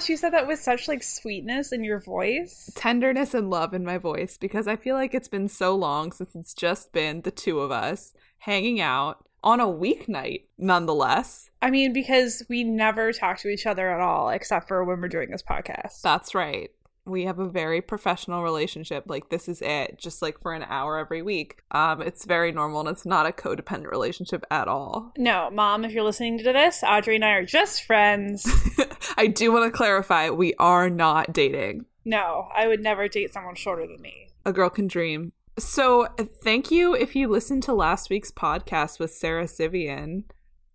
Gosh, you said that with such like sweetness in your voice. Tenderness and love in my voice because I feel like it's been so long since it's just been the two of us hanging out on a weeknight, nonetheless. I mean, because we never talk to each other at all except for when we're doing this podcast. That's right. We have a very professional relationship. Like this is it, just like for an hour every week. Um, it's very normal and it's not a codependent relationship at all. No, mom, if you're listening to this, Audrey and I are just friends. I do want to clarify, we are not dating. no, I would never date someone shorter than me. A girl can dream. So, thank you if you listened to last week's podcast with Sara Civian.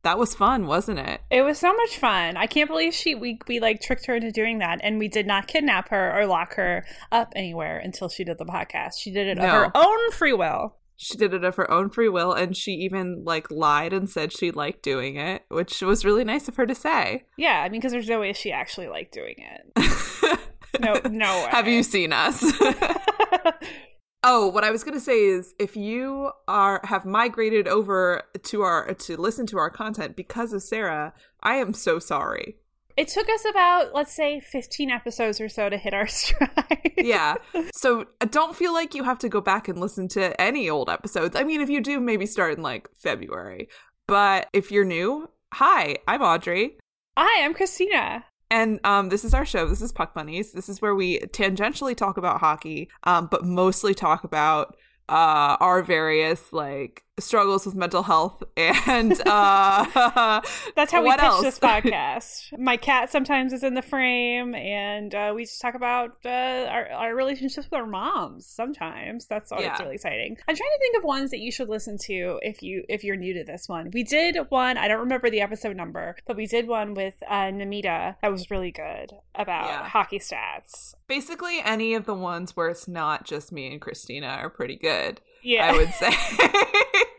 That was fun, wasn't it? It was so much fun. I can't believe she we we like tricked her into doing that and we did not kidnap her or lock her up anywhere until she did the podcast. She did it of her own free will. She did it of her own free will and she even like lied and said she liked doing it, which was really nice of her to say. Yeah, I mean because there's no way she actually liked doing it. No, no way. Have you seen us? oh, what I was going to say is if you are have migrated over to our to listen to our content because of Sara, I am so sorry. It took us about, let's say, 15 episodes or so to hit our stride. yeah. So uh, don't feel like you have to go back and listen to any old episodes. I mean, if you do, maybe start in like February. But if you're new, hi, I'm Audrey. Hi, I'm Christina. And um, this is our show. This is Puck Bunnies. This is where we tangentially talk about hockey, um, but mostly talk about uh, our various like struggles with mental health and uh, That's how we pitch else? this podcast. My cat sometimes is in the frame, and uh, we just talk about uh, our, our relationships with our moms. Sometimes that's always Yeah. really exciting. I'm trying to think of ones that you should listen to if you if you're new to this one. We did one. I don't remember the episode number, but we did one with uh, Namita that was really good about Yeah. hockey stats. basically any of the ones where it's not just me and Christina are pretty good. Yeah, I would say.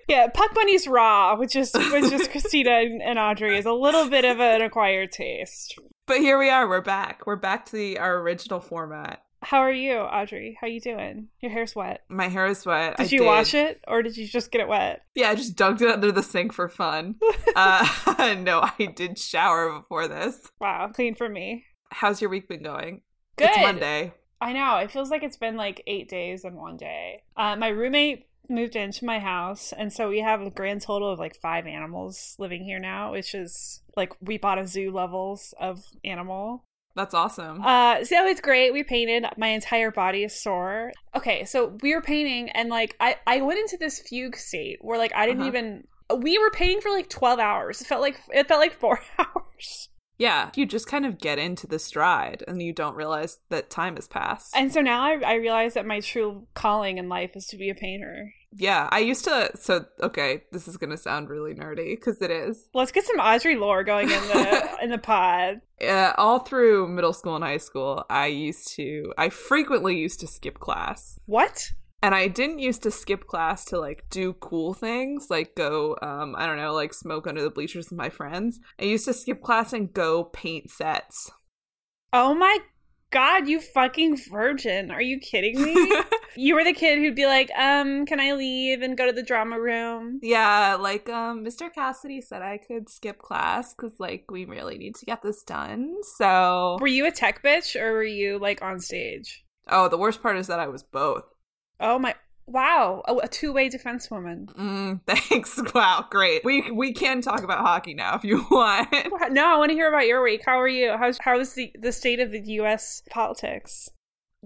Yeah, Puck Bunny's Raw, which is which is Christina and, and Audrey, is a little bit of an acquired taste. but here we are. We're back. We're back to the, our original format. How are you, Audrey? How you doing? Your hair's wet. My hair is wet. Did I you wash it or did you just get it wet? Yeah, I just dunked it under the sink for fun. uh, no, I did shower before this. Wow, clean for me. How's your week been going? Good. It's Monday. I know. It feels like it's been like eight days in one day. Uh, my roommate moved into my house, and so we have a grand total of like five animals living here now, which is like we bought a zoo levels of animal. That's awesome. Uh, so it's great. We painted. My entire body is sore. Okay, so we were painting, and like I, I went into this fugue state where like I didn't Uh-huh. even. We were painting for like twelve hours. It felt like it felt like four hours. Yeah, you just kind of get into the stride and you don't realize that time has passed. And so now I, I realize that my true calling in life is to be a painter. yeah, I used to. So, okay, this is going to sound really nerdy because it is. Let's get some Audrey lore going in the in the pod. Uh, all through middle school and high school, I used to, I frequently used to skip class. What? And I didn't used to skip class to like do cool things, like go, um, I don't know, like smoke under the bleachers with my friends. I used to skip class and go paint sets. Oh my God, you fucking virgin. Are you kidding me? you were the kid who'd be like, um, can I leave and go to the drama room? yeah, like um Mr. Cassidy said I could skip class cuz like we really need to get this done. So Were you a tech bitch or were you like on stage? Oh, the worst part is that I was both. Oh my wow. Oh, a two-way defense woman. Mm, thanks. Wow, great. We we can talk about hockey now if you want. No, I want to hear about your week. How are you? How's how's the, the state of the US politics?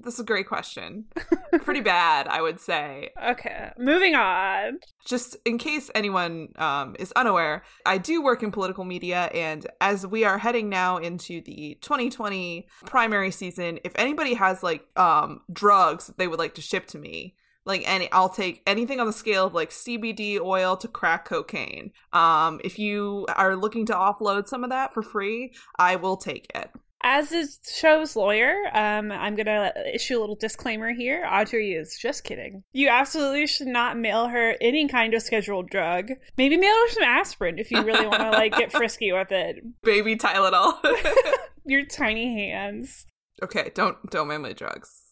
This is a great question. Pretty bad, I would say. Okay, moving on. Just in case anyone um, is unaware, I do work in political media, and as we are heading now into the 2020 primary season, if anybody has like um, drugs that they would like to ship to me, like any, I'll take anything on the scale of like CBD oil to crack cocaine. Um, if you are looking to offload some of that for free, I will take it. As the show's lawyer, um, I'm gonna issue a little disclaimer here. Audrey is just kidding. You absolutely should not mail her any kind of scheduled drug. Maybe mail her some aspirin if you really want to like get frisky with it. Baby Tylenol. Your tiny hands. okay, don't don't mail my drugs.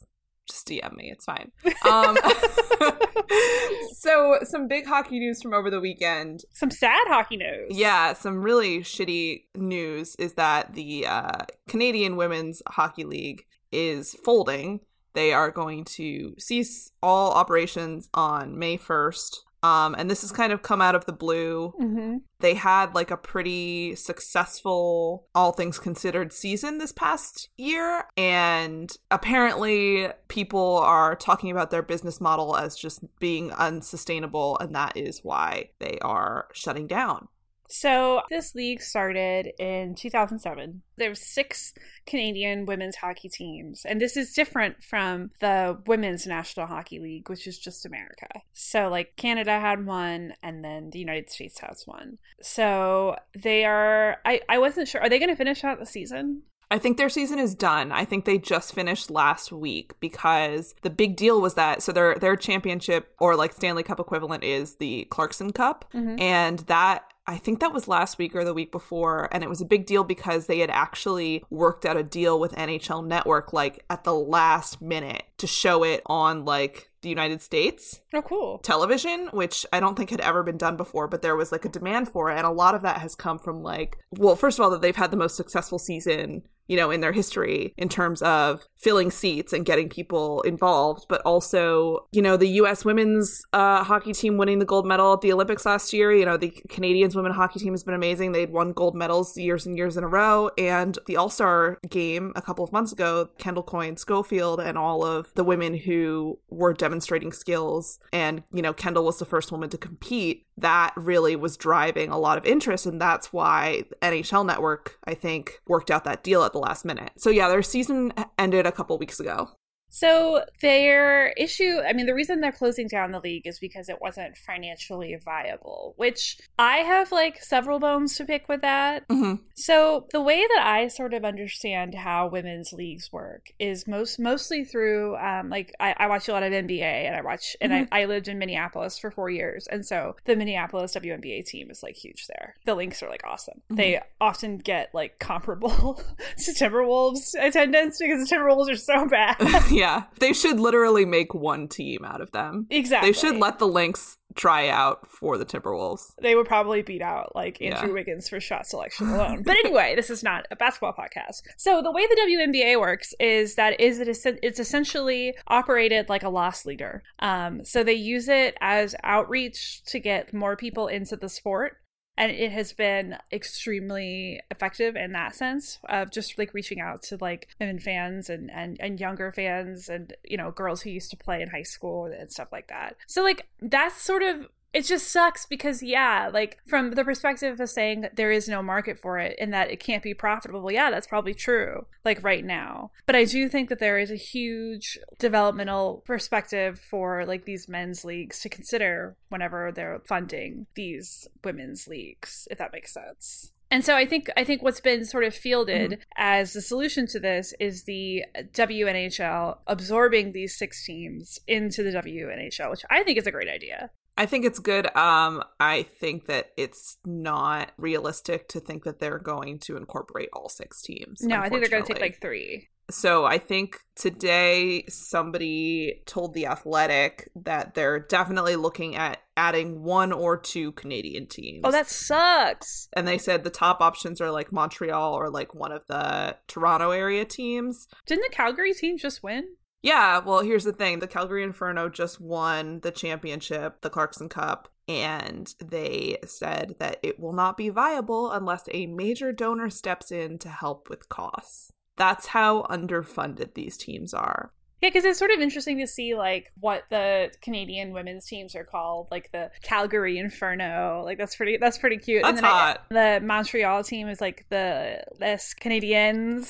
Just DM me. It's fine. Um, so some big hockey news from over the weekend. Some sad hockey news. Yeah, some really shitty news is that the uh, Canadian Women's Hockey League is folding. They are going to cease all operations on May 1st. Um, and this has kind of come out of the blue. hmm They had like a pretty successful, all things considered, season this past year. And apparently, people are talking about their business model as just being unsustainable. And that is why they are shutting down. So this league started in 2007. There were six Canadian women's hockey teams, and this is different from the Women's National Hockey League, which is just America. So like Canada had one, and then the United States has one. So they are. I I wasn't sure. Are they going to finish out the season? I think their season is done. I think they just finished last week because the big deal was that so their their championship or like Stanley Cup equivalent is the Clarkson Cup Mhm. and that I think that was last week or the week before and it was a big deal because they had actually worked out a deal with NHL Network like at the last minute to show it on like the United States Oh, cool. television, which I don't think had ever been done before, but there was like a demand for it. And a lot of that has come from like, well, first of all, that they've had the most successful season, you know, in their history in terms of filling seats and getting people involved, but also, you know, the US women's uh, hockey team winning the gold medal at the Olympics last year. You know, the Canadians women hockey team has been amazing. They'd won gold medals years and years in a row. And the All Star game a couple of months ago, Kendall Coyne Schofield and all of the women who were demonstrating skills and you know kendall was the first woman to compete that really was driving a lot of interest and that's why nhl network i think worked out that deal at the last minute. So yeah their season ended a couple weeks ago So their issue, I mean, the reason they're closing down the league is because it wasn't financially viable, which I have like several bones to pick with that. hmm So the way that I sort of understand how women's leagues work is most mostly through um, like I, I watch a lot of NBA and I watch and I, I lived in Minneapolis for four years and so the Minneapolis WNBA team is like huge there. The Lynx are like awesome. They often get like comparable to Timberwolves attendance because the Timberwolves are so bad. yeah they should literally make one team out of them exactly. they should let the lynx try out for the timberwolves they would probably beat out like Yeah. Andrew Wiggins for shot selection alone. But anyway, this is not a basketball podcast. So the way the WNBA works is that is it is it's essentially operated like a loss leader. Um, so they use it as outreach to get more people into the sport. And it has been extremely effective in that sense of just like reaching out to like women fans and, and, and younger fans and, you know, girls who used to play in high school and stuff like that. So, like, that's sort of it just sucks because yeah like from the perspective of saying that there is no market for it and that it can't be profitable yeah that's probably true like right now. But i do think that there is a huge developmental perspective for like these men's leagues to consider whenever they're funding these women's leagues if that makes sense. And so I think I think what's been sort of fielded mm-hmm. as the solution to this is the WNHL absorbing these six teams into the WNHL, which I think is a great idea. I think it's good. Um, I think that it's not realistic to think that they're going to incorporate all six teams. No, I think they're going to take like three. So I think today somebody told the Athletic that they're definitely looking at adding one or two Canadian teams. Oh, that sucks. and they said the top options are like Montreal or like one of the Toronto area teams. Didn't the Calgary team just win? Yeah, well, here's the thing. The Calgary Inferno just won the championship, the Clarkson Cup, and they said that it will not be viable unless a major donor steps in to help with costs. That's how underfunded these teams are. Yeah, because it's sort of interesting to see like what the Canadian women's teams are called, like the Calgary Inferno. Like that's pretty. That's pretty cute. That's and then I- hot. the Montreal team is like the Les Canadiens,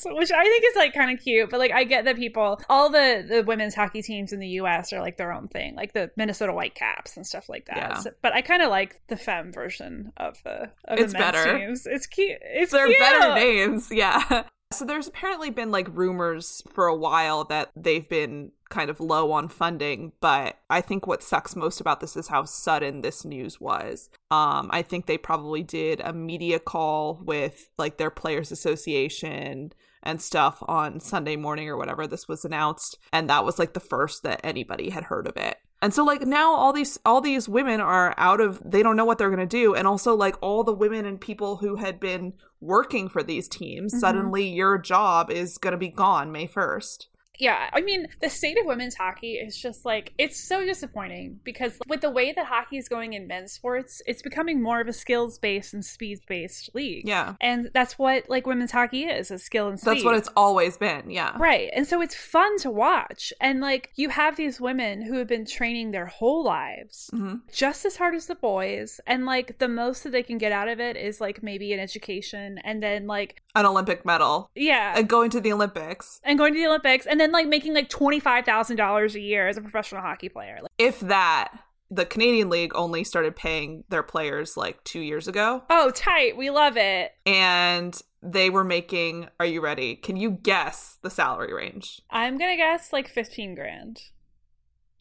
so- which I think is like kind of cute. But like I get that people, all the the women's hockey teams in the U.S. are like their own thing, like the Minnesota Whitecaps and stuff like that. Yeah. So- but I kind of like the femme version of the of It's the men's better. teams. It's cute. It's They're cute. better names, yeah. So there's apparently been like rumors for a while that they've been kind of low on funding, but I think what sucks most about this is how sudden this news was. Um I think they probably did a media call with like their players association and stuff on Sunday morning or whatever this was announced, and that was like the first that anybody had heard of it. And so like now all these all these women are out of they don't know what they're going to do and also like all the women and people who had been working for these teams Mhm. suddenly your job is going to be gone May 1st. Yeah, I mean, the state of women's hockey is just like, it's so disappointing because with the way that hockey is going in men's sports, it's becoming more of a skills based and speed based league. Yeah. And that's what like women's hockey is, is skill and speed. That's what it's always been. Yeah. Right. And so it's fun to watch. And like you have these women who have been training their whole lives hmm just as hard as the boys. And like the most that they can get out of it is like maybe an education and then like, An Olympic medal yeah. and going to the Olympics. and going to the Olympics and then like making like $25,000 a year as a professional hockey player. Like, If that the Canadian League only started paying their players like 2 years ago oh, tight. We love it. and they were making are you ready? Can you guess the salary range? I'm going to guess like 15 grand.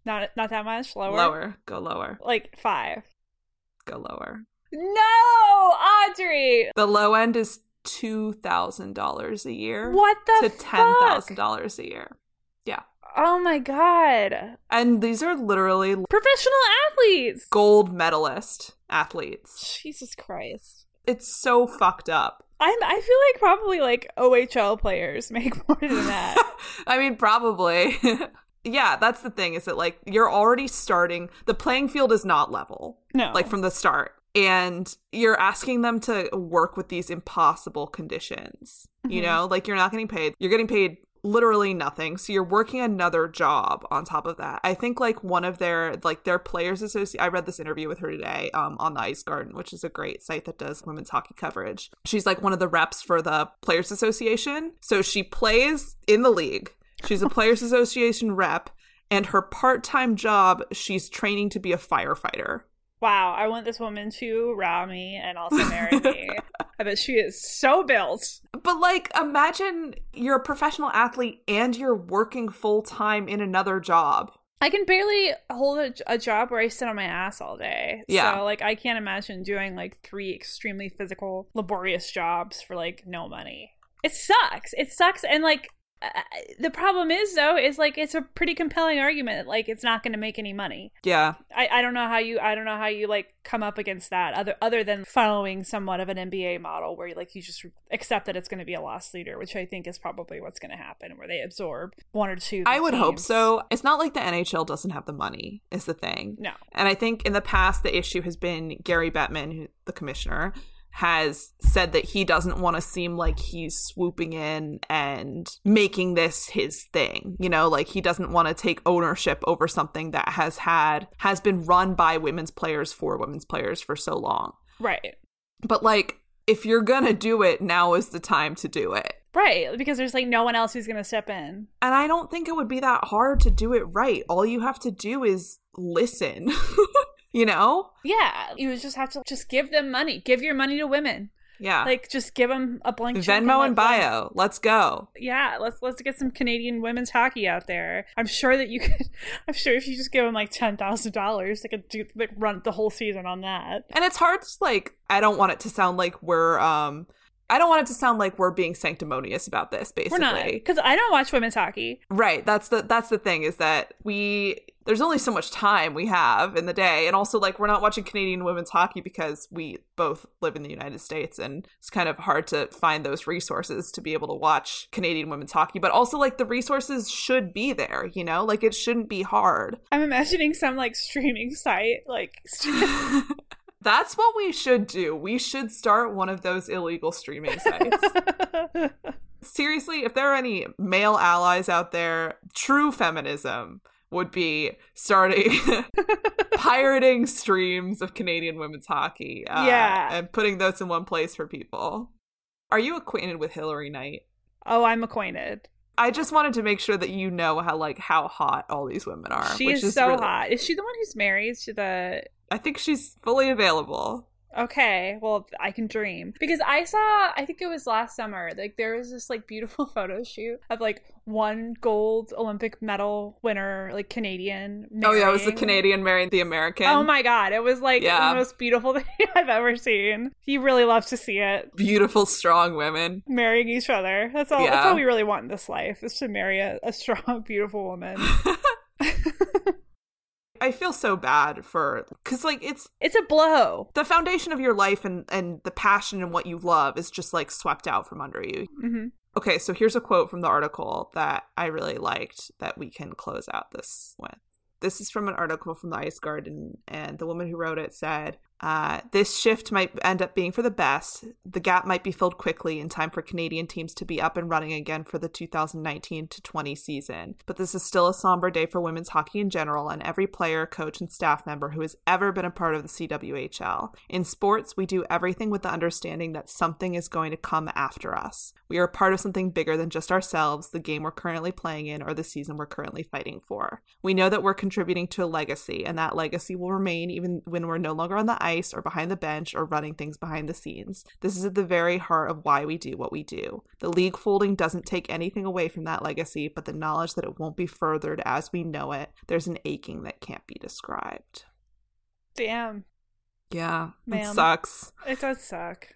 Not not that much lower. Lower. Go lower. Like 5. Go lower. No, Audrey. The low end is two thousand dollars a year What the to ten thousand dollars a year. Yeah, Oh my god. and these are literally Professional athletes. gold medalist athletes. Jesus Christ. It's so fucked up. I'm I feel like probably like OHL players make more than that. I mean, probably. yeah, that's the thing. Is that like you're already starting? The playing field is not level. No. like from the start and you're asking them to work with these impossible conditions you Mhm. know like you're not getting paid you're getting paid literally nothing. So you're working another job on top of that. I think like one of their like their players associate i read this interview with her today um, on the ice garden which is a great site that does women's hockey coverage. She's like one of the reps for the players association. So she plays in the league. She's a players association rep and her part-time job she's training to be a firefighter wow, I want this woman to row me and also marry me. I bet she is so built. But like, imagine you're a professional athlete and you're working full time in another job. I can barely hold a, a job where I sit on my ass all day. Yeah. So, like, I can't imagine doing like three extremely physical, laborious jobs for like no money. It sucks. It sucks. And like, uh, the problem is though, is like it's a pretty compelling argument. Like, it's not going to make any money. Yeah. I, I don't know how you I don't know how you like come up against that other other than following somewhat of an NBA model where like you just accept that it's going to be a loss leader, which I think is probably what's going to happen, where they absorb one or two. I would hope so. It's not like the NHL doesn't have the money, is the thing. No. And I think in the past, the issue has been Gary Bettman, who, the commissioner, has said that he doesn't want to seem like he's swooping in and making this his thing. You know, like he doesn't want to take ownership over something that has had, has been run by women's players for women's players for so long. Right. But like, if you're gonna do it, now is the time to do it. Right, because there's like no one else who's going to step in. And I don't think it would be that hard to do it right. All you have to do is listen. you know? Yeah, you just have to just give them money. Give your money to women. Yeah. Like, just give them a blank Venmo and them- bio. Let's go. Yeah, let's let's get some Canadian women's hockey out there. I'm sure that you could. I'm sure if you just give them like ten thousand dollars, they could do like run the whole season on that. And it's hard to like I don't want it to sound like we're um I don't want it to sound like we're being sanctimonious about this basically. We're not because I don't watch women's hockey. Right. That's the that's the thing is that we there's only so much time we have in the day and also like we're not watching Canadian women's hockey because we both live in the United States and it's kind of hard to find those resources to be able to watch Canadian women's hockey but also like the resources should be there, you know? Like it shouldn't be hard. I'm imagining some like streaming site like. That's what we should do. We should start one of those illegal streaming sites. Seriously, if there are any male allies out there, true feminism would be starting pirating streams of Canadian women's hockey. uh, Yeah. And putting those in one place for people. Are you acquainted with Hilary Knight? oh, I'm acquainted. I just wanted to make sure that you know how like how hot all these women are. She which is, so really- hot. Is she the one who's married to the? I think she's fully available. Okay, well, I can dream because I saw. I think it was last summer. Like there was this like beautiful photo shoot of like one gold Olympic medal winner, like Canadian. Oh yeah, it was the Canadian marrying the American. Oh my god, it was like Yeah. the most beautiful thing I've ever seen. You really love to see it. Beautiful, strong women. Marrying each other. That's all that's all we really want in this life is to marry a, a strong, beautiful woman. I feel so bad for because like it's it's a blow. the foundation of your life and and the passion and what you love is just like swept out from under you. hmm Okay, so here's a quote from the article that I really liked that we can close out this with. This is from an article from the Ice Garden, and the woman who wrote it said, uh, This shift might end up being for the best. The gap might be filled quickly in time for Canadian teams to be up and running again for the 2019 to 20 season. But this is still a somber day for women's hockey in general and every player, coach, and staff member who has ever been a part of the CWHL. In sports, we do everything with the understanding that something is going to come after us. We are part of something bigger than just ourselves, the game we're currently playing in, or the season we're currently fighting for. We know that we're contributing to a legacy, and that legacy will remain even when we're no longer on the ice or behind the bench or running things behind the scenes. This is at the very heart of why we do what we do. The league folding doesn't take anything away from that legacy, but the knowledge that it won't be furthered as we know it, there's an aching that can't be described. Damn, Yeah, it sucks. it does suck.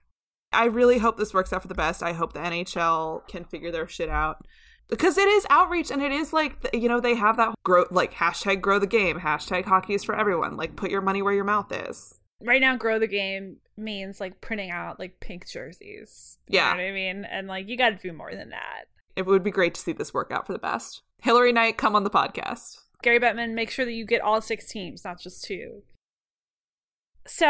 I really hope this works out for the best. I hope the NHL can figure their shit out. Because it is outreach and it is like, you know, they have that grow, like hashtag grow the game, hashtag hockey is for everyone. Like, put your money where your mouth is. Right now, grow the game means like printing out like pink jerseys. You Yeah. know what I mean? And like you got to do more than that. It would be great to see this work out for the best. Hilary Knight, come on the podcast. Gary Bettman, make sure that you get all six teams, not just two. So,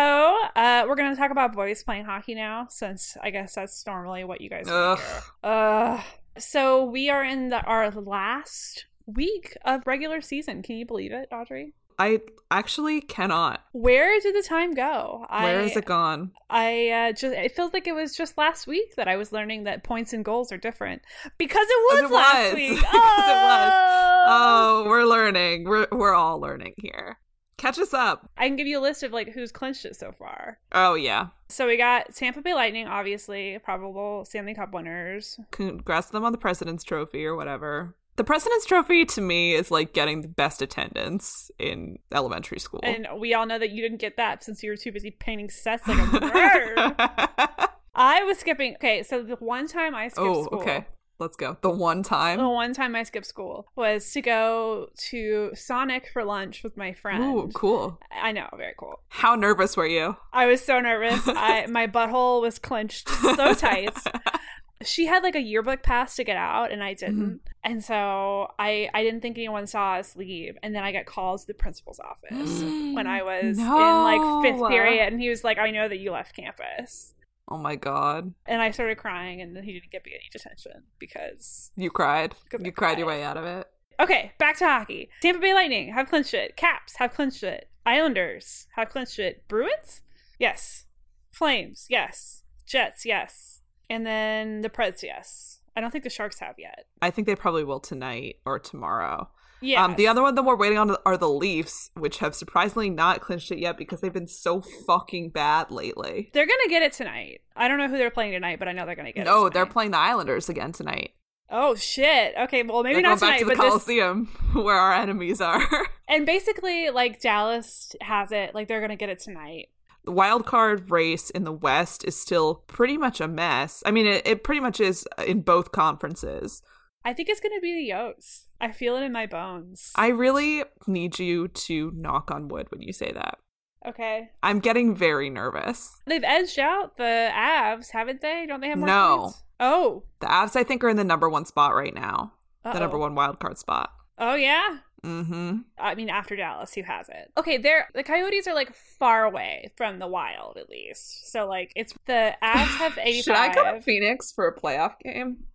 uh, we're going to talk about boys playing hockey now, since I guess that's normally what you guys want Ugh. Uh, so, we are in the, our last week of regular season. Can you believe it, Audrey? I actually cannot. Where did the time go? Where I, is it gone? I uh, just it feels like it was just last week that I was learning that points and goals are different because it was it last was. week. Because it was. Oh. Oh, we're learning. We're we're all learning here. Catch us up. I can give you a list of like who's clinched it so far. Oh yeah. So we got Tampa Bay Lightning, obviously probable Stanley Cup winners. Congrats to them on the President's Trophy or whatever. The President's Trophy to me is like getting the best attendance in elementary school. And we all know that you didn't get that since you were too busy painting sets like a nerd. I was skipping. Okay, so the one time I skipped oh, school. okay. Let's go. The one time. The one time I skipped school was to go to Sonic for lunch with my friend. Ooh, cool. I know, very cool. How nervous were you? I was so nervous. I my butthole was clenched so tight. She had like a yearbook pass to get out, and I didn't. Mm-hmm. And so I I didn't think anyone saw us leave. And then I got calls to the principal's office when I was in like fifth period, and he was like, "I know that you left campus." Oh my god. And I started crying, and then he didn't give me any detention because You cried. Because I You cried your way out of it. Okay, back to hockey. Tampa Bay Lightning have clinched it. Caps have clinched it. Islanders have clinched it. Bruins? Yes. Flames? Yes. Jets? Yes. And then the Preds? Yes. I don't think the Sharks have yet. I think they probably will tonight or tomorrow. Yeah. Um, the other one that we're waiting on are the Leafs, which have surprisingly not clinched it yet because they've been so fucking bad lately. They're gonna get it tonight. I don't know who they're playing tonight, but I know they're gonna get it. No, they're playing the Islanders again tonight. Oh shit. Okay, well maybe not going back tonight, to the but this Coliseum where our enemies are. and basically like Dallas has it, like they're gonna get it tonight. The wild card race in the West is still pretty much a mess. I mean, it, it pretty much is in both conferences. I think it's gonna be the Yotes. I feel it in my bones. I really need you to knock on wood when you say that. okay. I'm getting very nervous. They've edged out the Avs, haven't they? Don't they have more No. points? Oh. The Avs, I think, are in the number one spot right now. The Uh-oh. number one wild card spot. Oh yeah. Mm-hmm. I mean, after Dallas, who has it? Okay, they're the Coyotes are like far away from the Wild, at least. So like, it's the Avs have eighty-five. Should I go to Phoenix for a playoff game?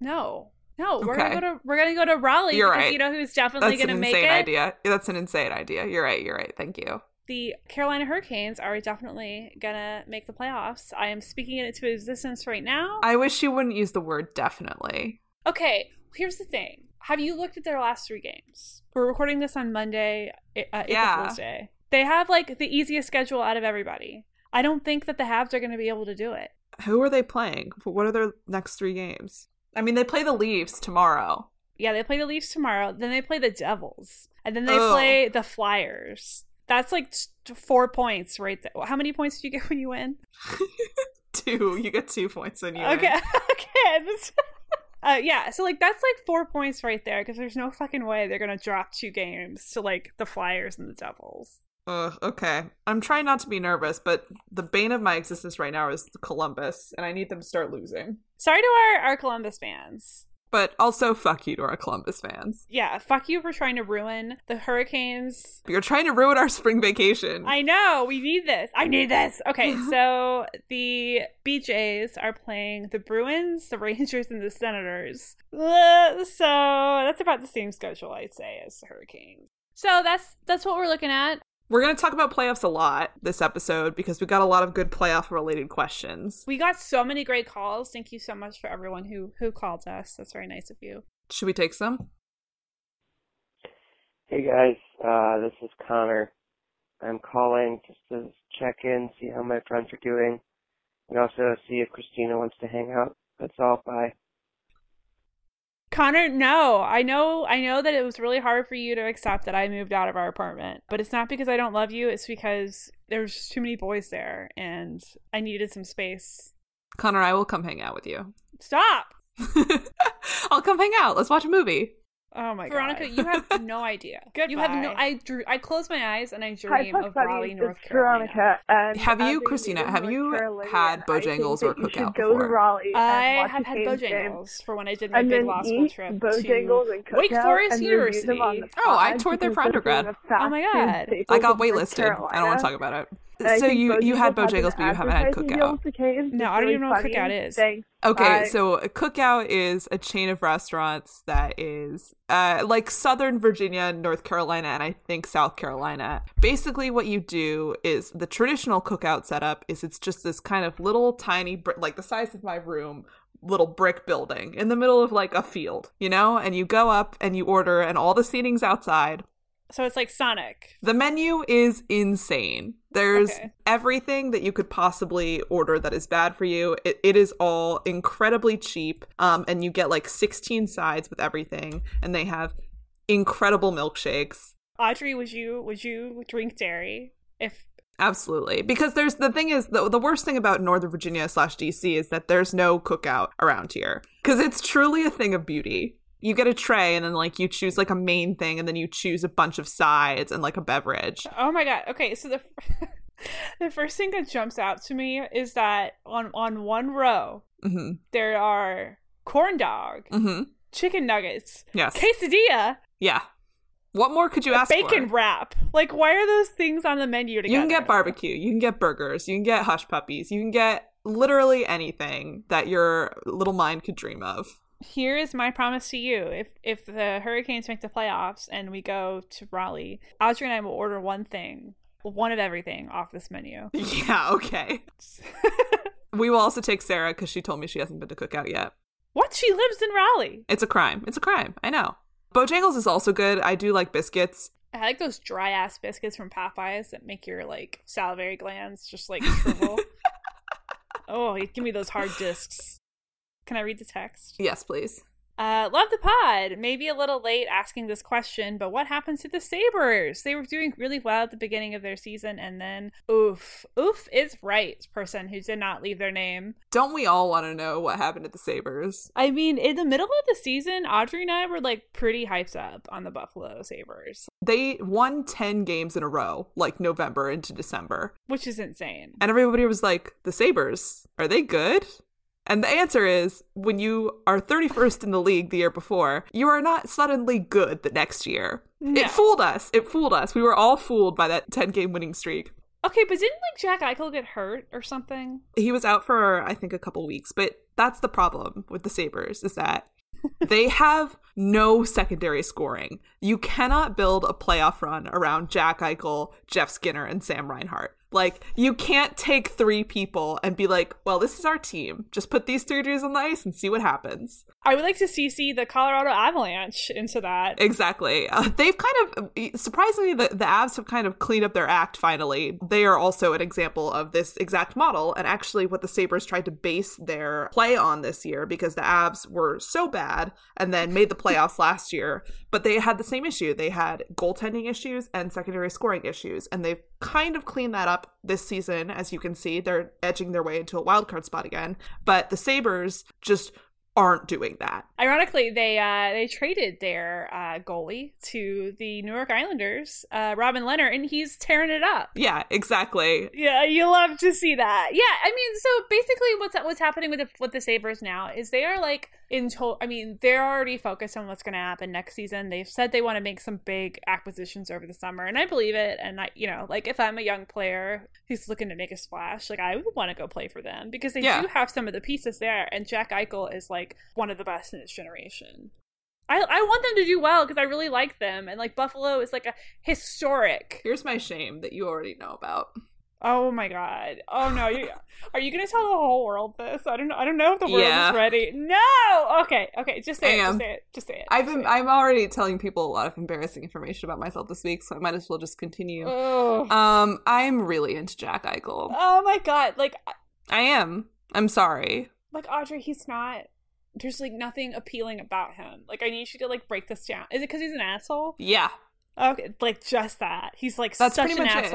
No, no, we're gonna go to we're gonna go to Raleigh. You're because right. You know who's definitely That's gonna make insane it? idea. That's an insane idea. You're right. You're right. Thank you. The Carolina Hurricanes are definitely gonna make the playoffs. I am speaking it into existence right now. I wish you wouldn't use the word definitely. okay, here's the thing. Have you looked at their last three games? We're recording this on Monday, uh, April Yeah. Fool's Day. They have like the easiest schedule out of everybody. I don't think that the Habs are going to be able to do it. Who are they playing? What are their next three games? I mean, they play the Leafs tomorrow. Yeah, they play the Leafs tomorrow. Then they play the Devils, and then they play the Flyers. That's like t- four points right there. How many points do you get when you win? two. You get two points when you Okay, win. okay. This- uh, yeah, so like that's like four points right there because there's no fucking way they're gonna drop two games to like the Flyers and the Devils. Ugh, okay. I'm trying not to be nervous, but the bane of my existence right now is Columbus, and I need them to start losing. Sorry to our, our Columbus fans. But also, fuck you to our Columbus fans. Yeah, fuck you for trying to ruin the Hurricanes. You're trying to ruin our spring vacation. I know, we need this. I need this. Okay, so the BJs are playing the Bruins, the Rangers, and the Senators. Uh, So that's about the same schedule, I'd say, as the Hurricanes. So that's that's what we're looking at. We're going to talk about playoffs a lot this episode because we got a lot of good playoff related questions. We got so many great calls. Thank you so much for everyone who who called us. That's very nice of you. Should we take some? Hey guys, uh, this is Connor. I'm calling just to check in, see how my friends are doing, and also see if Christina wants to hang out. That's all. Bye. Connor, no. I know I know that it was really hard for you to accept that I moved out of our apartment, but it's not because I don't love you, it's because there's too many boys there and I needed some space. Connor, I will come hang out with you. Stop. I'll come hang out. Let's watch a movie. Oh my god. Veronica, you have no idea. You have no Goodbye. I drew I close my eyes and I dream of Raleigh, North Carolina. Veronica. And Have you, Christina, have North you Carolinian, had Bojangles or that you Cookout go to? Raleigh I have had Bojangles for when I did my and big then law school trip Bojangles to and Wake Forest and review them on University. Oh, I toured there because for undergrad. some of the Oh my God. I got waitlisted. I don't want to talk about it. And I So think you you had Bojangles has Bojangles, an but you haven't had advertising Cookout. with the Canes. No, It's I don't really even know what funny. Cookout is. Thanks. Okay, Bye. so Cookout is a chain of restaurants that is uh, like Southern Virginia, North Carolina, and I think South Carolina. Basically, what you do is the traditional Cookout setup is it's just this kind of little tiny, br- like the size of my room, little brick building in the middle of like a field, you know? And you go up and you order, and all the seating's outside. So it's like Sonic. The menu is insane. There's Okay. everything that you could possibly order that is bad for you. It, it is all incredibly cheap. Um, and you get like 16 sides with everything, and they have incredible milkshakes. Audrey, would you would you drink dairy if Absolutely. Because there's the thing is the the worst thing about Northern Virginia slash DC is that there's no cookout around here. Because it's truly a thing of beauty. You get a tray and then like you choose like a main thing and then you choose a bunch of sides and like a beverage. Oh my god. Okay, so the the first thing that jumps out to me is that on on one row hmm there are corn dog, hmm chicken nuggets, Yes. quesadilla, Yeah. What more could you ask bacon for? wrap. Like why are those things on the menu together? You can get barbecue. You can get burgers. You can get hush puppies. You can get literally anything that your little mind could dream of. Here is my promise to you. If if the Hurricanes make the playoffs and we go to Raleigh, Audrey and I will order one thing, one of everything off this menu. Yeah, okay. We will also take Sara because she told me she hasn't been to Cookout yet. what? She lives in Raleigh. It's a crime. It's a crime. I know. Bojangles is also good. I do like biscuits. I like those dry ass biscuits from Popeyes that make your like salivary glands just like shrivel. oh, give me those hard discs. Can I read the text? Yes, please. Uh, love the pod. Maybe a little late asking this question, but what happened to the Sabres? They were doing really well at the beginning of their season, and then oof. Oof is right, person who did not leave their name. Don't we all want to know what happened to the Sabres? I mean, in the middle of the season, Audrey and I were like pretty hyped up on the Buffalo Sabres, They won 10 games in a row, like November into December. which is insane. And everybody was like, the Sabres, are they good? And the answer is when you are 31st in the league the year before, you are not suddenly good the next year. No. It fooled us. It fooled us. We were all fooled by that 10 game winning streak. Okay, but didn't like Jack Eichel get hurt or something? He was out for, I think, a couple weeks, but that's the problem with the Sabres is that they have no secondary scoring. You cannot build a playoff run around Jack Eichel, Jeff Skinner, and Sam Reinhart. Like, you can't take three people and be like, well, this is our team. Just put these three dudes on the ice and see what happens. I would like to CC the Colorado Avalanche into that. Exactly. Uh, they've kind of, surprisingly, the, the Avs have kind of cleaned up their act finally. They are also an example of this exact model, and actually what the Sabres tried to base their play on this year because the Avs were so bad and then made the playoffs last year. But they had the same issue. They had goaltending issues and secondary scoring issues, and they've kind of cleaned that up this season. As you can see, they're edging their way into a wild card spot again. But the Sabres just aren't doing that. Ironically, they uh, they traded their uh, goalie to the New York Islanders, uh, Robin Lehner, and he's tearing it up. Yeah, exactly. Yeah, you love to see that. Yeah, I mean, so basically, what's what's happening with the with the Sabres now is they are like in total. I mean, they're already focused on what's going to happen next season. They've said they want to make some big acquisitions over the summer, and I believe it. And I, you know, like if I'm a young player who's looking to make a splash, like I would want to go play for them because they Yeah. do have some of the pieces there. And Jack Eichel is like one of the best in his generation. I, I want them to do well because I really like them, and like Buffalo is like a historic Here's my shame that you already know about. Oh my god. Oh no, you are you gonna tell the whole world this? I don't know I don't know if the world Yeah. is ready. No! Okay, okay, just say it, just say it, just say it. I've been it. I'm already telling people a lot of embarrassing information about myself this week, so I might as well just continue. Ugh. Um, I'm really into Jack Eichel. oh my god, like I am. I'm sorry. like Audrey, he's not there's like nothing appealing about him. Like I need you to like break this down. Is it because he's an asshole? Yeah. Okay, like just that. He's like That's such pretty an much it.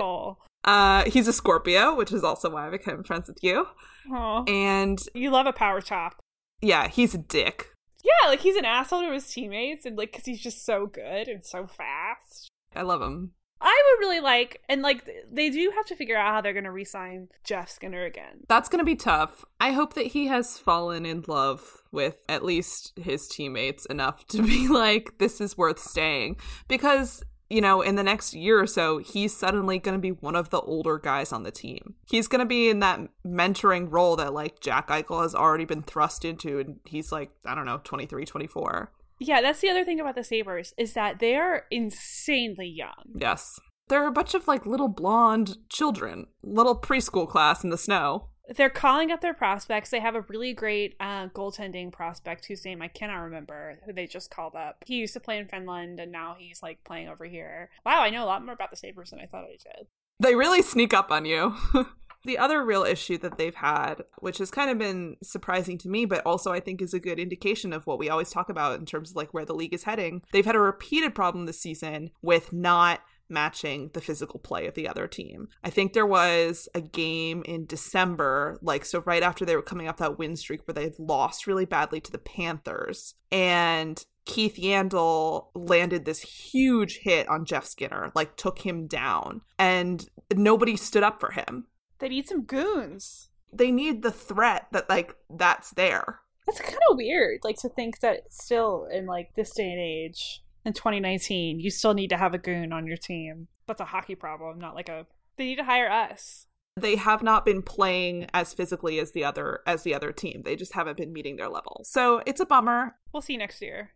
Uh, he's a Scorpio, which is also why I became friends with you. Oh, And you love a power chop. yeah, he's a dick. Yeah, like he's an asshole to his teammates, and like because he's just so good and so fast. I love him. I would really like, and like they do have to figure out how they're going to re-sign Jeff Skinner again. That's gonna be tough. I hope that he has fallen in love with at least his teammates enough to be like, this is worth staying. Because, you know, in the next year or so, he's suddenly gonna be one of the older guys on the team. He's gonna be in that mentoring role that like Jack Eichel has already been thrust into, and he's like, I don't know, 23, 24. Yeah, that's the other thing about the Sabres is that they are insanely young. Yes. They're a bunch of like little blonde children, little preschool class in the snow. They're calling up their prospects. They have a really great uh, goaltending prospect whose name I cannot remember, who they just called up. He used to play in Finland, and now he's like playing over here. Wow, I know a lot more about the Sabres than I thought I did. They really sneak up on you. the other real issue that they've had, which has kind of been surprising to me, but also I think is a good indication of what we always talk about in terms of like where the league is heading, they've had a repeated problem this season with not matching the physical play of the other team. I think there was a game in December, like so right after they were coming off that win streak where they had lost really badly to the Panthers. And Keith Yandle landed this huge hit on Jeff Skinner, like took him down, and nobody stood up for him. They need some goons. They need the threat that like that's there. That's kind of weird, like to think that still in like this day and age, in 2019, you still need to have a goon on your team. That's a hockey problem, not like a. They need to hire us. They have not been playing as physically as the other as the other team. They just haven't been meeting their level. So it's a bummer. We'll see next year.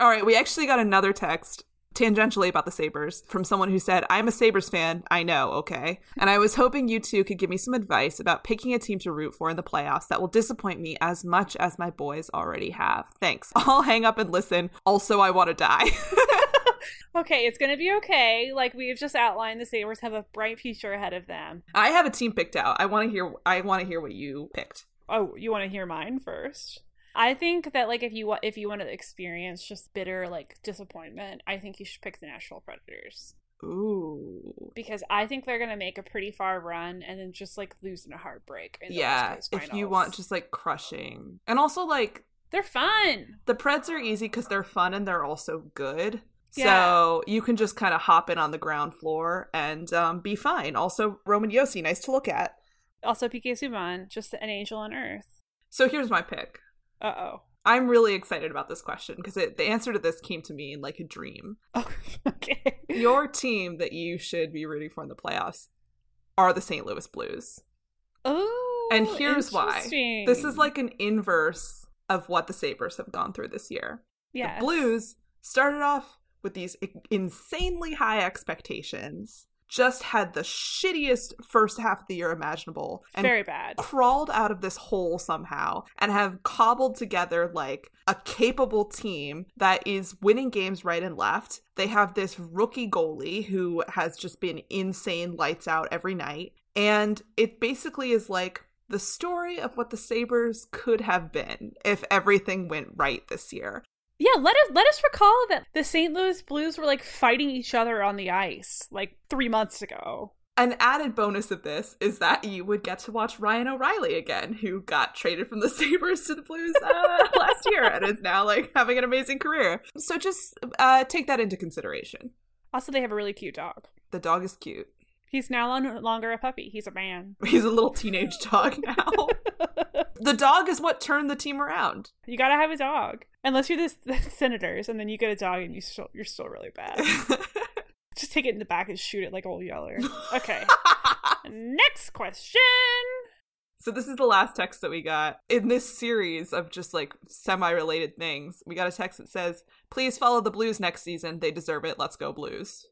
All right, we actually got another text tangentially about the Sabres from someone who said, I'm a Sabres fan. I know, okay? And I was hoping you two could give me some advice about picking a team to root for in the playoffs that will disappoint me as much as my boys already have. Thanks. I'll hang up and listen. Also, I want to die. Okay, it's gonna be okay. Like we've just outlined, the Sabres have a bright future ahead of them. I have a team picked out. I want to hear I want to hear what you picked. Oh, you want to hear mine first? I think that like if you wa- if you want to experience just bitter like disappointment, I think you should pick the Nashville Predators Ooh. because I think they're gonna make a pretty far run and then just like lose in a heartbreak. In Yeah, if you want just like crushing. And also like they're fun. the Preds are easy cuz they're fun and they're also good. Yeah. So you can just kind of hop in on the ground floor and um, be fine. Also, Roman Josi, nice to look at. Also, PK Subban, just an angel on earth. So here's my pick. Uh oh. I'm really excited about this question because the answer to this came to me in like a dream. Oh, okay. Your team that you should be rooting for in the playoffs are the St. Louis Blues. Oh, And here's why. This is like an inverse of what the Sabres have gone through this year. yeah. The Blues started off with these insanely high expectations, just had the shittiest first half of the year imaginable, and Very bad. crawled out of this hole somehow and have cobbled together like a capable team that is winning games right and left. They have this rookie goalie who has just been insane lights out every night. And it basically is like the story of what the Sabres could have been if everything went right this year. Yeah, let us let us recall that the St. Louis Blues were like fighting each other on the ice like three months ago. An added bonus of this is that you would get to watch Ryan O'Reilly again, who got traded from the Sabres to the Blues uh, last year and is now like having an amazing career. So just uh, take that into consideration. Also, they have a really cute dog. The dog is cute. He's now no longer a puppy. He's a man. He's a little teenage dog now. the dog is what turned the team around. You gotta have a dog, unless you're the, the Senators, and then you get a dog and you still you're still really bad. Just take it in the back and shoot it like old Yeller. Okay. Next question. So this is the last text that we got in this series of just like semi-related things. We got a text that says, "Please follow the Blues next season. They deserve it. Let's go Blues."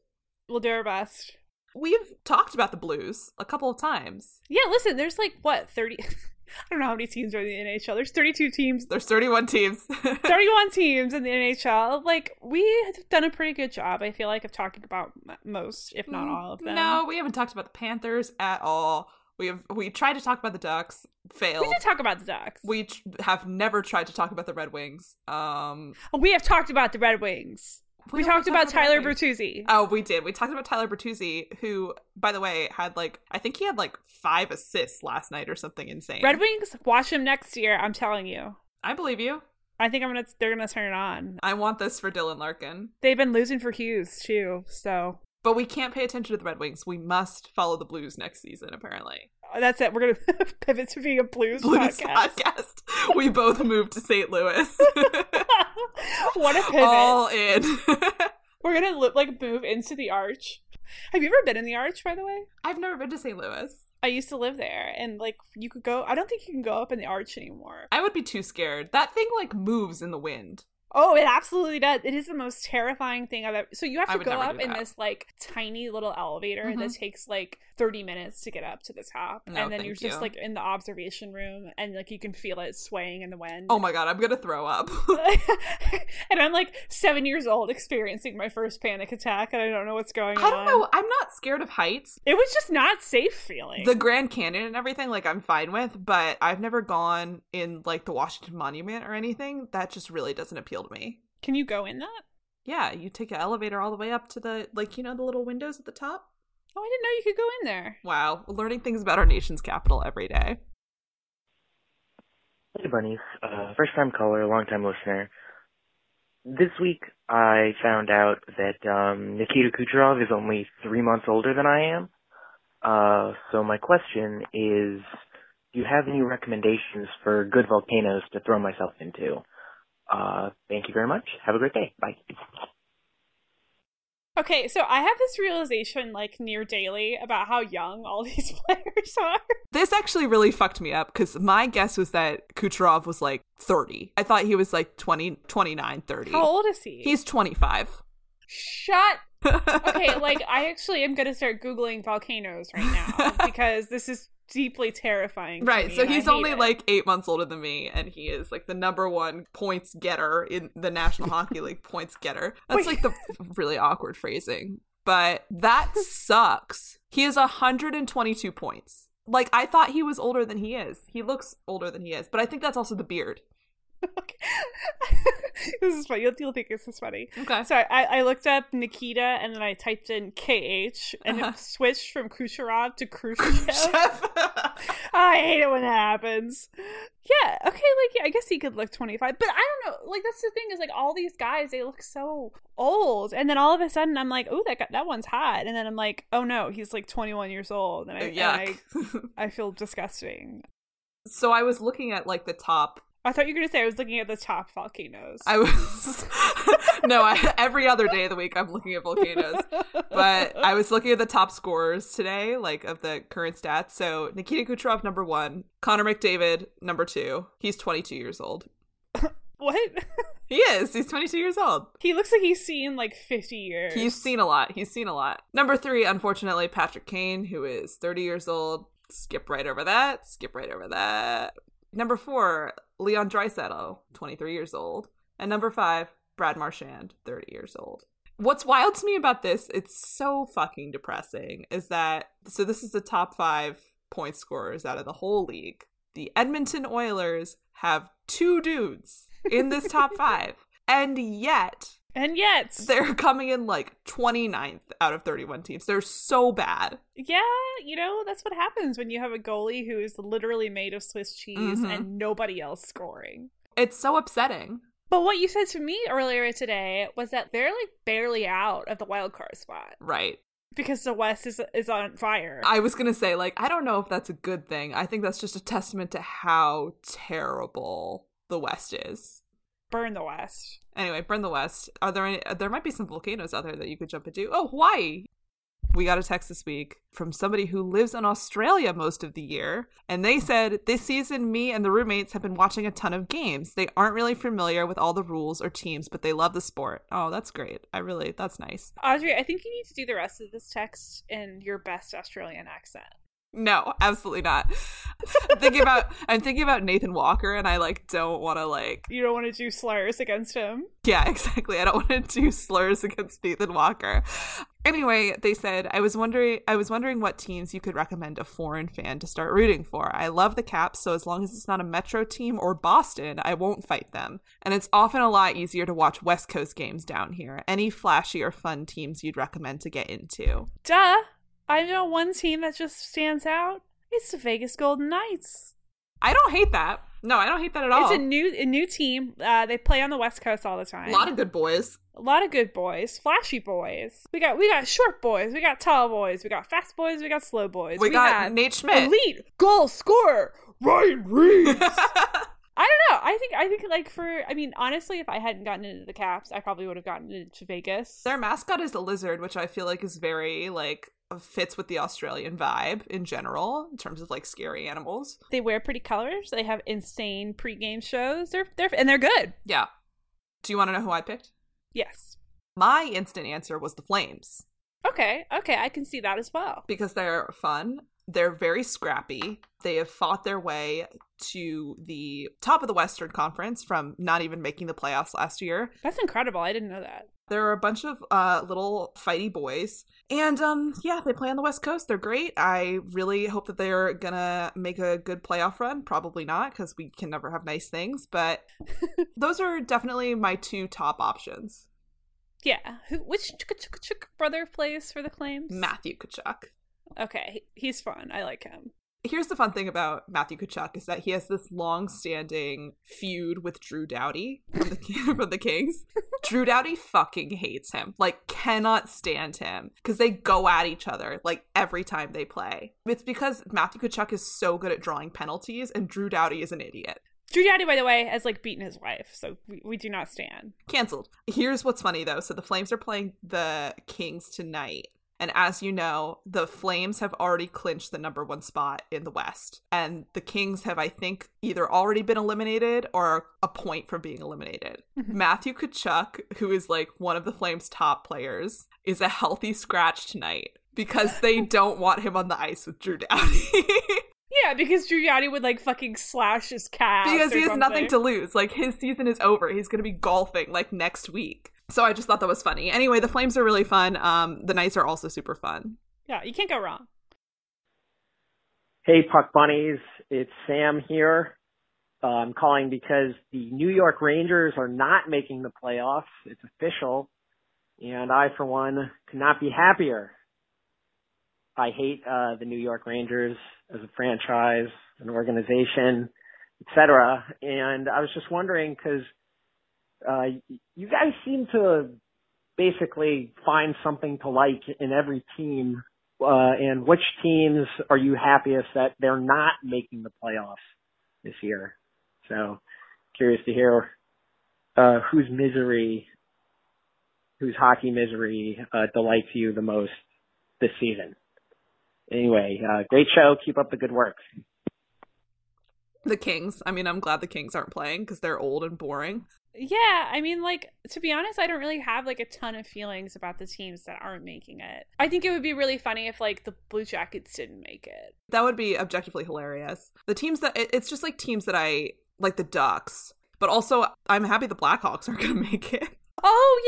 We'll do our best. We've talked about the Blues a couple of times. Yeah, listen, there's like what, 30 I don't know how many teams are in the NHL. There's 32 teams. There's 31 teams. 31 teams in the NHL. Like we have done a pretty good job, I feel like, of talking about most, if not all of them. Mm, No, we haven't talked about the Panthers at all. We have we tried to talk about the Ducks, failed. We did talk about the Ducks. We tr- have never tried to talk about the Red Wings. Um, We have talked about the Red Wings. We, don't talked talk about Tyler. Bertuzzi. Oh, we did. We talked about Tyler Bertuzzi, who, by the way, had like I think he had like five assists last night or something insane. Red Wings, watch him next year. I'm telling you. I believe you. I think I'm gonna. They're gonna turn it on. I want this for Dylan Larkin. They've been losing for Hughes too, so But we can't pay attention to the Red Wings. We must follow the Blues next season, apparently. Uh, that's it. We're gonna pivot to being a blues, Blues podcast. podcast. we both moved to St. Louis. what a pivot! All in. We're gonna like move into the Arch. Have you ever been in the Arch, by the way? I've never been to St. Louis. I used to live there, and like you could go. I don't think you can go up in the Arch anymore. I would be too scared. That thing like moves in the wind. Oh, it absolutely does. It is the most terrifying thing I've ever. So you have to go up in this like tiny little elevator that Mhm. takes like thirty minutes to get up to the top, No, and then you're just you. like in the observation room, and like you can feel it swaying in the wind. Oh my god, I'm gonna throw up. and I'm like seven years old, experiencing my first panic attack, and I don't know what's going on. I don't know. I'm not scared of heights. It was just not safe feeling. The Grand Canyon and everything, like I'm fine with, but I've never gone in like the Washington Monument or anything. That just really doesn't appeal to me. Can you go in that? Yeah, you take an elevator all the way up to the like you know the little windows at the top. Oh, I didn't know you could go in there. Wow, learning things about our nation's capital every day. Hey, bunnies. Uh, first time caller, long time listener. This week, I found out that um, Nikita Kucherov is only three months older than I am. Uh, so my question is, do you have any recommendations for good volcanoes to throw myself into? Uh, thank you very much. Have a great day. Bye. Okay, so I have this realization like near daily about how young all these players are. This actually really fucked me up because my guess was that Kucherov was like 30. I thought he was like 20, 29, 30. How old is he? He's 25. Shut. Okay, like I actually am gonna start googling volcanoes right now because this is deeply terrifying. Right, me, so he's only it. like eight months older than me, and he is like the number one points getter in the National Hockey League points getter. That's like the really awkward phrasing, but that sucks. He has 122 points. Like, I thought he was older than he is. He looks older than he is, but I think that's also the beard. Okay. this is funny. You'll, you'll think this is funny. Okay. So I, I looked up Nikita and then I typed in KH and Uh-huh. it switched from Kucherov to Khrushchev. I hate it when that happens. Yeah, okay, like yeah, I guess he could look 25, but I don't know. Like that's the thing is like all these guys they look so old, and then all of a sudden I'm like, oh that that one's hot, and then I'm like, oh no, he's like 21 years old, and I and I, I feel disgusting. so I was looking at like the top I thought you were gonna say I was looking at the top volcanoes. I was no. I, every other day of the week, I'm looking at volcanoes. But I was looking at the top scorers today, like of the current stats. So Nikita Kucherov number one, Connor McDavid number two. He's 22 years old. what? He is. He's 22 years old. he looks like he's seen like 50 years. He's seen a lot. He's seen a lot. Number three, unfortunately, Patrick Kane, who is 30 years old. Skip right over that. Skip right over that. Number four, Leon Draisaitl, 23 years old. And number five, Brad Marchand, 30 years old. What's wild to me about this, it's so fucking depressing, is that so this is the top five point scorers out of the whole league. The Edmonton Oilers have two dudes in this top five. And yet, and yet, they're coming in like 29th out of 31 teams. They're so bad. yeah, you know that's what happens when you have a goalie who is literally made of Swiss cheese Mhm. and nobody else scoring. It's so upsetting. But what you said to me earlier today was that they're like barely out of the wild card spot Right. because the West is is on fire. I was going to say, like, I don't know if that's a good thing. I think that's just a testament to how terrible the West is. Burn the West. Anyway, burn the West. Are there any, there might be some volcanoes out there that you could jump into. Oh, Hawaii. We got a text this week from somebody who lives in Australia most of the year. And they said, This season, me and the roommates have been watching a ton of games. They aren't really familiar with all the rules or teams, but they love the sport. Oh, that's great. I really, that's nice. Audrey, I think you need to do the rest of this text in your best Australian accent. No, absolutely not. I'm thinking about I'm thinking about Nathan Walker and I like don't want to like You don't want to do slurs against him. Yeah, exactly. I don't want to do slurs against Nathan Walker. Anyway, they said I was wondering I was wondering what teams you could recommend a foreign fan to start rooting for. I love the Caps, so as long as it's not a Metro team or Boston, I won't fight them. And it's often a lot easier to watch West Coast games down here. Any flashy or fun teams you'd recommend to get into? Duh. I know one team that just stands out. It's the Vegas Golden Knights. I don't hate that. No, I don't hate that at all. It's a new a new team. Uh, they play on the West Coast all the time. a lot of good boys. a lot of good boys, flashy boys. We got we got short boys, we got tall boys, we got fast boys, we got slow boys. We, got Nate Schmidt. elite goal scorer Ryan Reaves. I don't know. I think I think like for I mean honestly, if I hadn't gotten into the Caps, I probably would have gotten into Vegas. Their mascot is a lizard, which I feel like is very like fits with the Australian vibe in general in terms of like scary animals. They wear pretty colors. They have insane pregame shows. They're they're and they're good. Yeah. Do you want to know who I picked? Yes. My instant answer was the Flames Okay. Okay. I can see that as well. because they're fun. They're very scrappy. They have fought their way to the top of the Western Conference from not even making the playoffs last year. That's incredible. I didn't know that. There are a bunch of uh, little fighty boys. And um, yeah, they play on the West Coast. They're great. I really hope that they're going to make a good playoff run. Probably not because we can never have nice things. But those are definitely my two top options Yeah. Who? Which Ch- Ch- Ch- brother plays for the Claims? Matthew Tkachuk. Okay, he's fun. I like him. Here's the fun thing about Matthew Tkachuk is that he has this long-standing feud with Drew Doughty from the, from the Kings. Drew Doughty fucking hates him, like cannot stand him because they go at each other like every time they play. It's because Matthew Tkachuk is so good at drawing penalties, and Drew Doughty is an idiot. Drew Doughty, by the way, has like beaten his wife, so we, we do not stand. Cancelled. Here's what's funny though. So the Flames are playing the Kings tonight. And as you know, the Flames have already clinched the number one spot in the West. And the Kings have, I think, either already been eliminated or a point from being eliminated. Mm-hmm. Matthew Tkachuk, who is like one of the Flames' top players, is a healthy scratch tonight because they don't want him on the ice with Drew Doughty. Yeah, because Drew Yachty would like fucking slash his cat. because he has nothing to lose. Like his season is over. He's going to be golfing like next week. So I just thought that was funny. Anyway, the Flames are really fun. Um, the Knights are also super fun. Yeah, you can't go wrong. Hey, Puck Bunnies. It's Sam here. Uh, I'm calling because the New York Rangers are not making the playoffs. It's official. And I, for one, could not be happier. I hate uh, the New York Rangers as a franchise, an organization, etc. And I was just wondering because uh, you guys seem to basically find something to like in every team uh, and which teams are you happiest that they're not making the playoffs this year? So curious to hear uh, whose misery, whose hockey misery uh, delights you the most this season. Anyway, uh, great show. Keep up the good work. The Kings. I mean, I'm glad the Kings aren't playing because they're old and boring. Yeah, I mean, like to be honest, I don't really have like a ton of feelings about the teams that aren't making it. I think it would be really funny if like the Blue Jackets didn't make it. That would be objectively hilarious. The teams that it- it's just like teams that I like the Ducks, but also I'm happy the Blackhawks aren't going to make it. Oh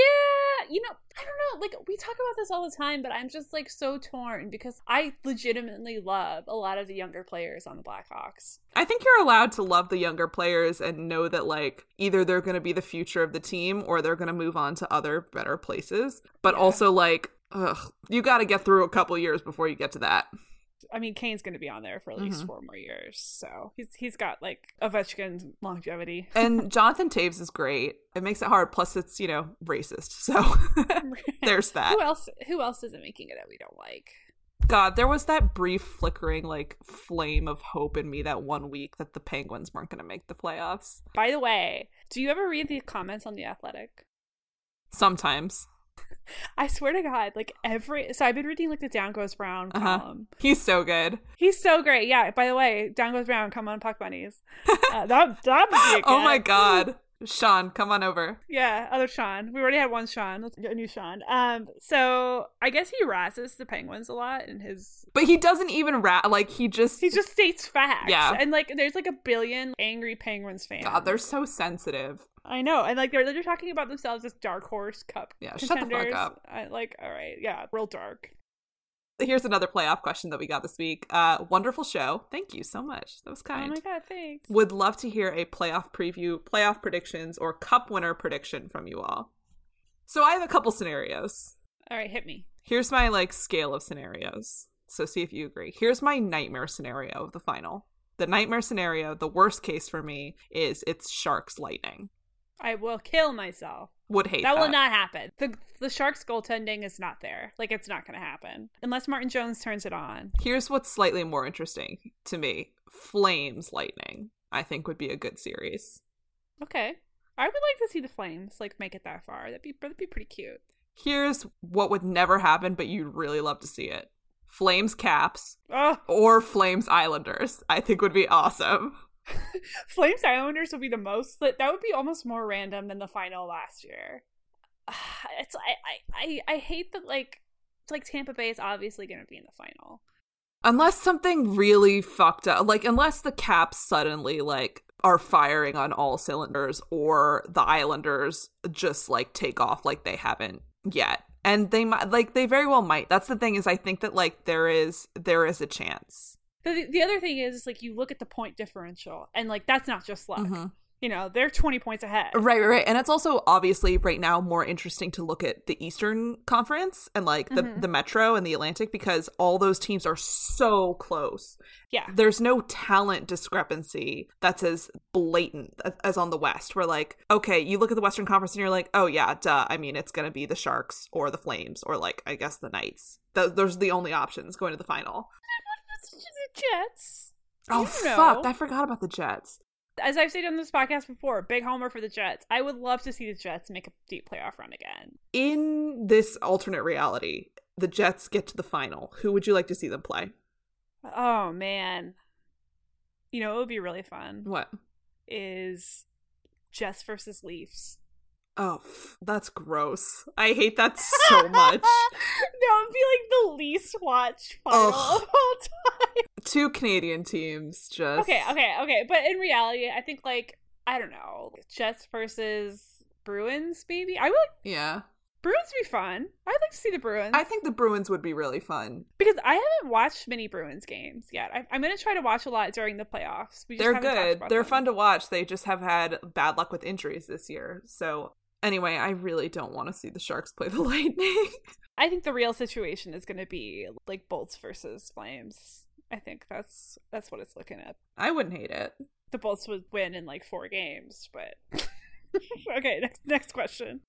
yeah, you know, I don't know. Like we talk about this all the time, but I'm just like so torn because I legitimately love a lot of the younger players on the Blackhawks. I think you're allowed to love the younger players and know that like either they're going to be the future of the team or they're going to move on to other better places. But Yeah. also like ugh, you got to get through a couple years before you get to that. I mean, Kane's going to be on there for at least Mhm. four more years, so he's he's got like Ovechkin's longevity. And Jonathan Toews is great. It makes it hard plus it's, you know, racist. So there's that. Who else? Who else isn't making it that we don't like? God, there was that brief flickering like flame of hope in me that one week that the Penguins weren't going to make the playoffs. By the way, do you ever read the comments on the Athletic? Sometimes. I swear to God, like every so I've been reading like the Down Goes Brown Uh-huh. column. He's so good. He's so great. Yeah. By the way, Down Goes Brown. Come on, Puck Bunnies. Uh, that that would be a oh my god. Sean, come on over. Yeah, other Sean. We already had one Sean. Let's get a new Sean. Um, so I guess he harasses the Penguins a lot in his. But he doesn't even rat like he just He just states facts. Yeah. and like there's like a billion angry Penguins fans. God, they're so sensitive. I know, and like they're they're talking about themselves as dark horse cup. Yeah, shut the fuck up. I, like, all right, yeah, real dark. Here's another playoff question that we got this week. Uh wonderful show. Thank you so much. That was kind. Oh my god, thanks. Would love to hear a playoff preview, playoff predictions, or cup winner prediction from you all. So I have a couple scenarios. All right, hit me. Here's my like scale of scenarios. So see if you agree. Here's my nightmare scenario of the final. The nightmare scenario, the worst case for me is it's Sharks Lightning. I will kill myself. Would hate That that. will not happen. The the Sharks goaltending is not there. Like it's not going to happen unless Martin Jones turns it on. Here's what's slightly more interesting to me. Flames Lightning, I think would be a good series. Okay. I would like to see the Flames like make it that far. That'd be that'd be pretty cute. Here's what would never happen, but you'd really love to see it. Flames Caps Oh, or Flames Islanders, I think would be awesome. Flames Islanders would be the most. That that would be almost more random than the final last year. It's I I I, I hate that like it's like Tampa Bay is obviously going to be in the final. Unless something really fucked up, like unless the Caps suddenly like are firing on all cylinders or the Islanders just like take off like they haven't yet. And they might like they very well might. That's the thing is I think that like there is there is a chance. The, the other thing is like you look at the point differential and like that's not just luck. Mhm. You know, they're 20 points ahead. Right, right, right. And it's also obviously right now more interesting to look at the Eastern Conference and like the, Mhm. the Metro and the Atlantic because all those teams are so close. Yeah. There's no talent discrepancy that's as blatant as, on the West, where like, okay, you look at the Western Conference and you're like, oh yeah, duh. I mean, it's going to be the Sharks or the Flames or like, I guess the Knights. Th- those are the only options going to the final. The Jets. Oh, You know. fuck. I forgot about the Jets. As I've said on this podcast before, big homer for the Jets. I would love to see the Jets make a deep playoff run again. in this alternate reality, the Jets get to the final, who would you like to see them play? Oh man. You know, it would be really fun. What? Is Jets versus Leafs. Oh, that's gross. I hate that so much. no, it'd be like the least watched final Ugh. of all time. Two Canadian teams just Okay, okay, okay. But in reality, I think like I don't know, Jets versus Bruins, maybe. I would Yeah. Bruins would be fun. I'd like to see the Bruins. I think the Bruins would be really fun. because I haven't watched many Bruins games yet. I, I'm going to try to watch a lot during the playoffs. We just They're good. They're them. fun to watch. They just have had bad luck with injuries this year. So, anyway, I really don't want to see the Sharks play the Lightning. I think the real situation is going to be like Bolts versus Flames. I think that's that's what it's looking at. I wouldn't hate it. The Bolts would win in like four games, but okay. Next next question.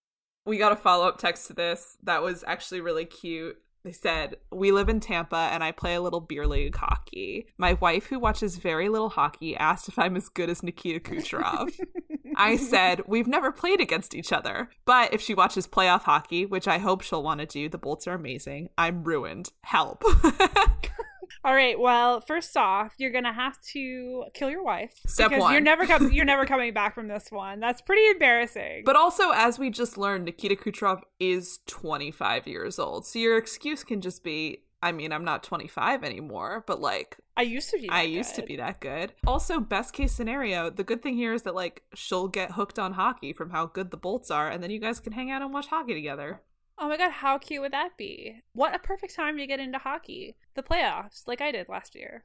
We got a follow up text to this that was actually really cute. They said, We live in Tampa and I play a little beer league hockey. My wife, who watches very little hockey, asked if I'm as good as Nikita Kucherov. I said, We've never played against each other. But if she watches playoff hockey, which I hope she'll want to do, the Bolts are amazing. I'm ruined. Help. All right. Well, first off, you're gonna have to kill your wife. Step because one. You're never com- you're never coming back from this one. That's pretty embarrassing. But also, as we just learned, Nikita Kucherov is 25 years old. So your excuse can just be, I mean, I'm not 25 anymore, but like, I used to be. I that used to be that good. Also, best case scenario, the good thing here is that like she'll get hooked on hockey from how good the Bolts are, and then you guys can hang out and watch hockey together. Oh my god, how cute would that be? What a perfect time to get into hockey. The playoffs, like I did last year.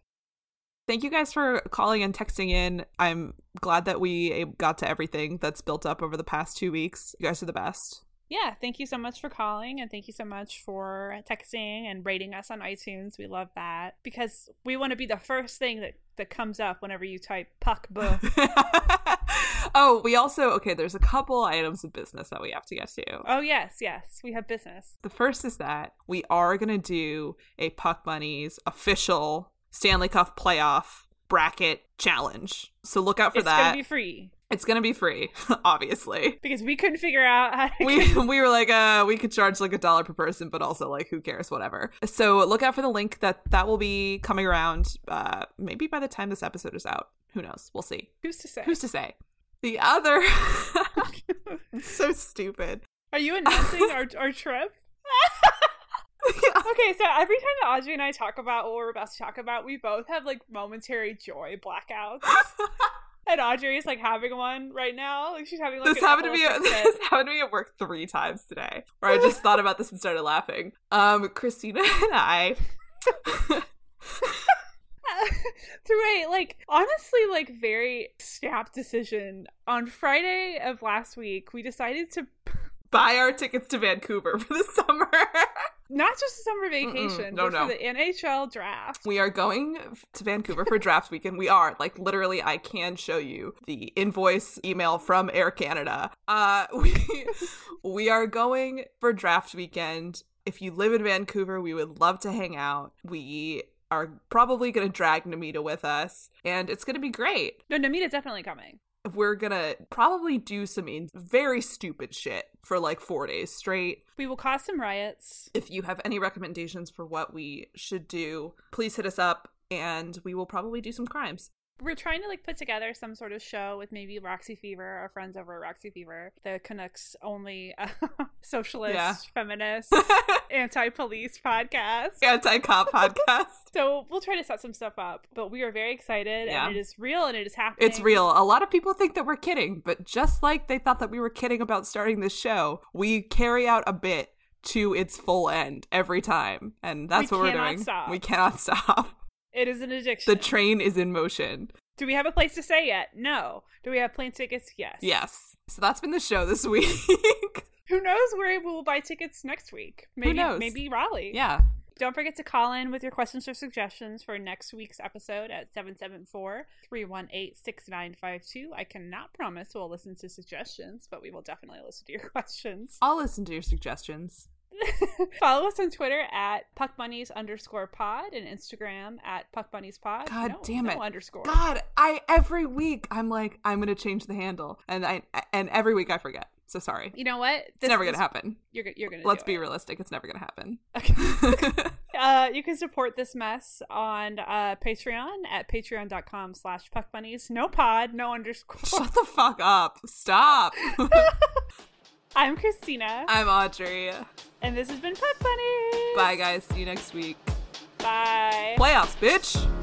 Thank you guys for calling and texting in. I'm glad that we got to everything that's built up over the past two weeks. You guys are the best. Yeah, thank you so much for calling and thank you so much for texting and rating us on iTunes. We love that because we want to be the first thing that, that comes up whenever you type puck buh. oh, we also okay. There's a couple items of business that we have to get to. oh, yes, yes, we have business. The first is that we are gonna do a Puck Bunnies official Stanley Cup playoff bracket challenge. So look out for it's that. It's going to be free it's gonna be free, obviously. because we couldn't figure out how to. we we were like uh we could charge like a dollar per person but also like who cares whatever so look out for the link that that will be coming around uh maybe by the time this episode is out who knows we'll see Who's to say? who's to say the other it's so stupid Are you announcing our, our trip? Okay, so every time that Audrey and I talk about what we're about to talk about, we both have like momentary joy blackouts. and Audrey is like having one right now. Like she's having like this happened to me epileptic this happened to me at work three times today where i just thought about this and started laughing um christina and i through a like honestly like very snap decision on Friday of last week, we decided to buy our tickets to vancouver for the summer not just a summer vacation, no, but no. for the NHL draft. We are going to Vancouver for draft weekend. We are like literally. I can show you the invoice email from Air Canada. Uh, we we are going for draft weekend. If you live in Vancouver, we would love to hang out. We are probably going to drag Namita with us, and it's going to be great. No, Namita's definitely coming. We're gonna probably do some in- very stupid shit for like four days straight. We will cause some riots. If you have any recommendations for what we should do, please hit us up and we will probably do some crimes. We're trying to like put together some sort of show with maybe Roxy Fever, our friends over at Roxy Fever, the Canucks only uh, socialist, Yeah. feminist, anti-police podcast. Anti cop podcast. So we'll try to set some stuff up, but we are very excited Yeah. and it is real and it is happening. It's real. A lot of people think that we're kidding, but just like they thought that we were kidding about starting this show, we carry out a bit to its full end every time. And that's We what we're doing. stop. We cannot stop. It is an addiction. The train is in motion. Do we have a place to stay yet? No. Do we have plane tickets? Yes. Yes. So that's been the show this week. Who knows where we will buy tickets next week? Maybe knows? maybe Raleigh. yeah. Don't forget to call in with your questions or suggestions for next week's episode at 774 318 6952. I cannot promise we'll listen to suggestions, but we will definitely listen to your questions. I'll listen to your suggestions. Follow us on Twitter at puckbunnies underscore pod and Instagram at puckbunniespod. God no, damn no it. underscore. God, I every week I'm like I'm gonna change the handle, and I and every week I forget. So sorry. You know what? It's never gonna happen. You're you're gonna. Let's do be it. realistic. It's never gonna happen. Okay. uh, you can support this mess on uh, Patreon at patreon.com slash puckbunnies. No pod, no underscore. Shut the fuck up. Stop. I'm Christina, I'm Audrey. and this has been Puck Bunny. Bye guys. See you next week. Bye. Playoffs, bitch.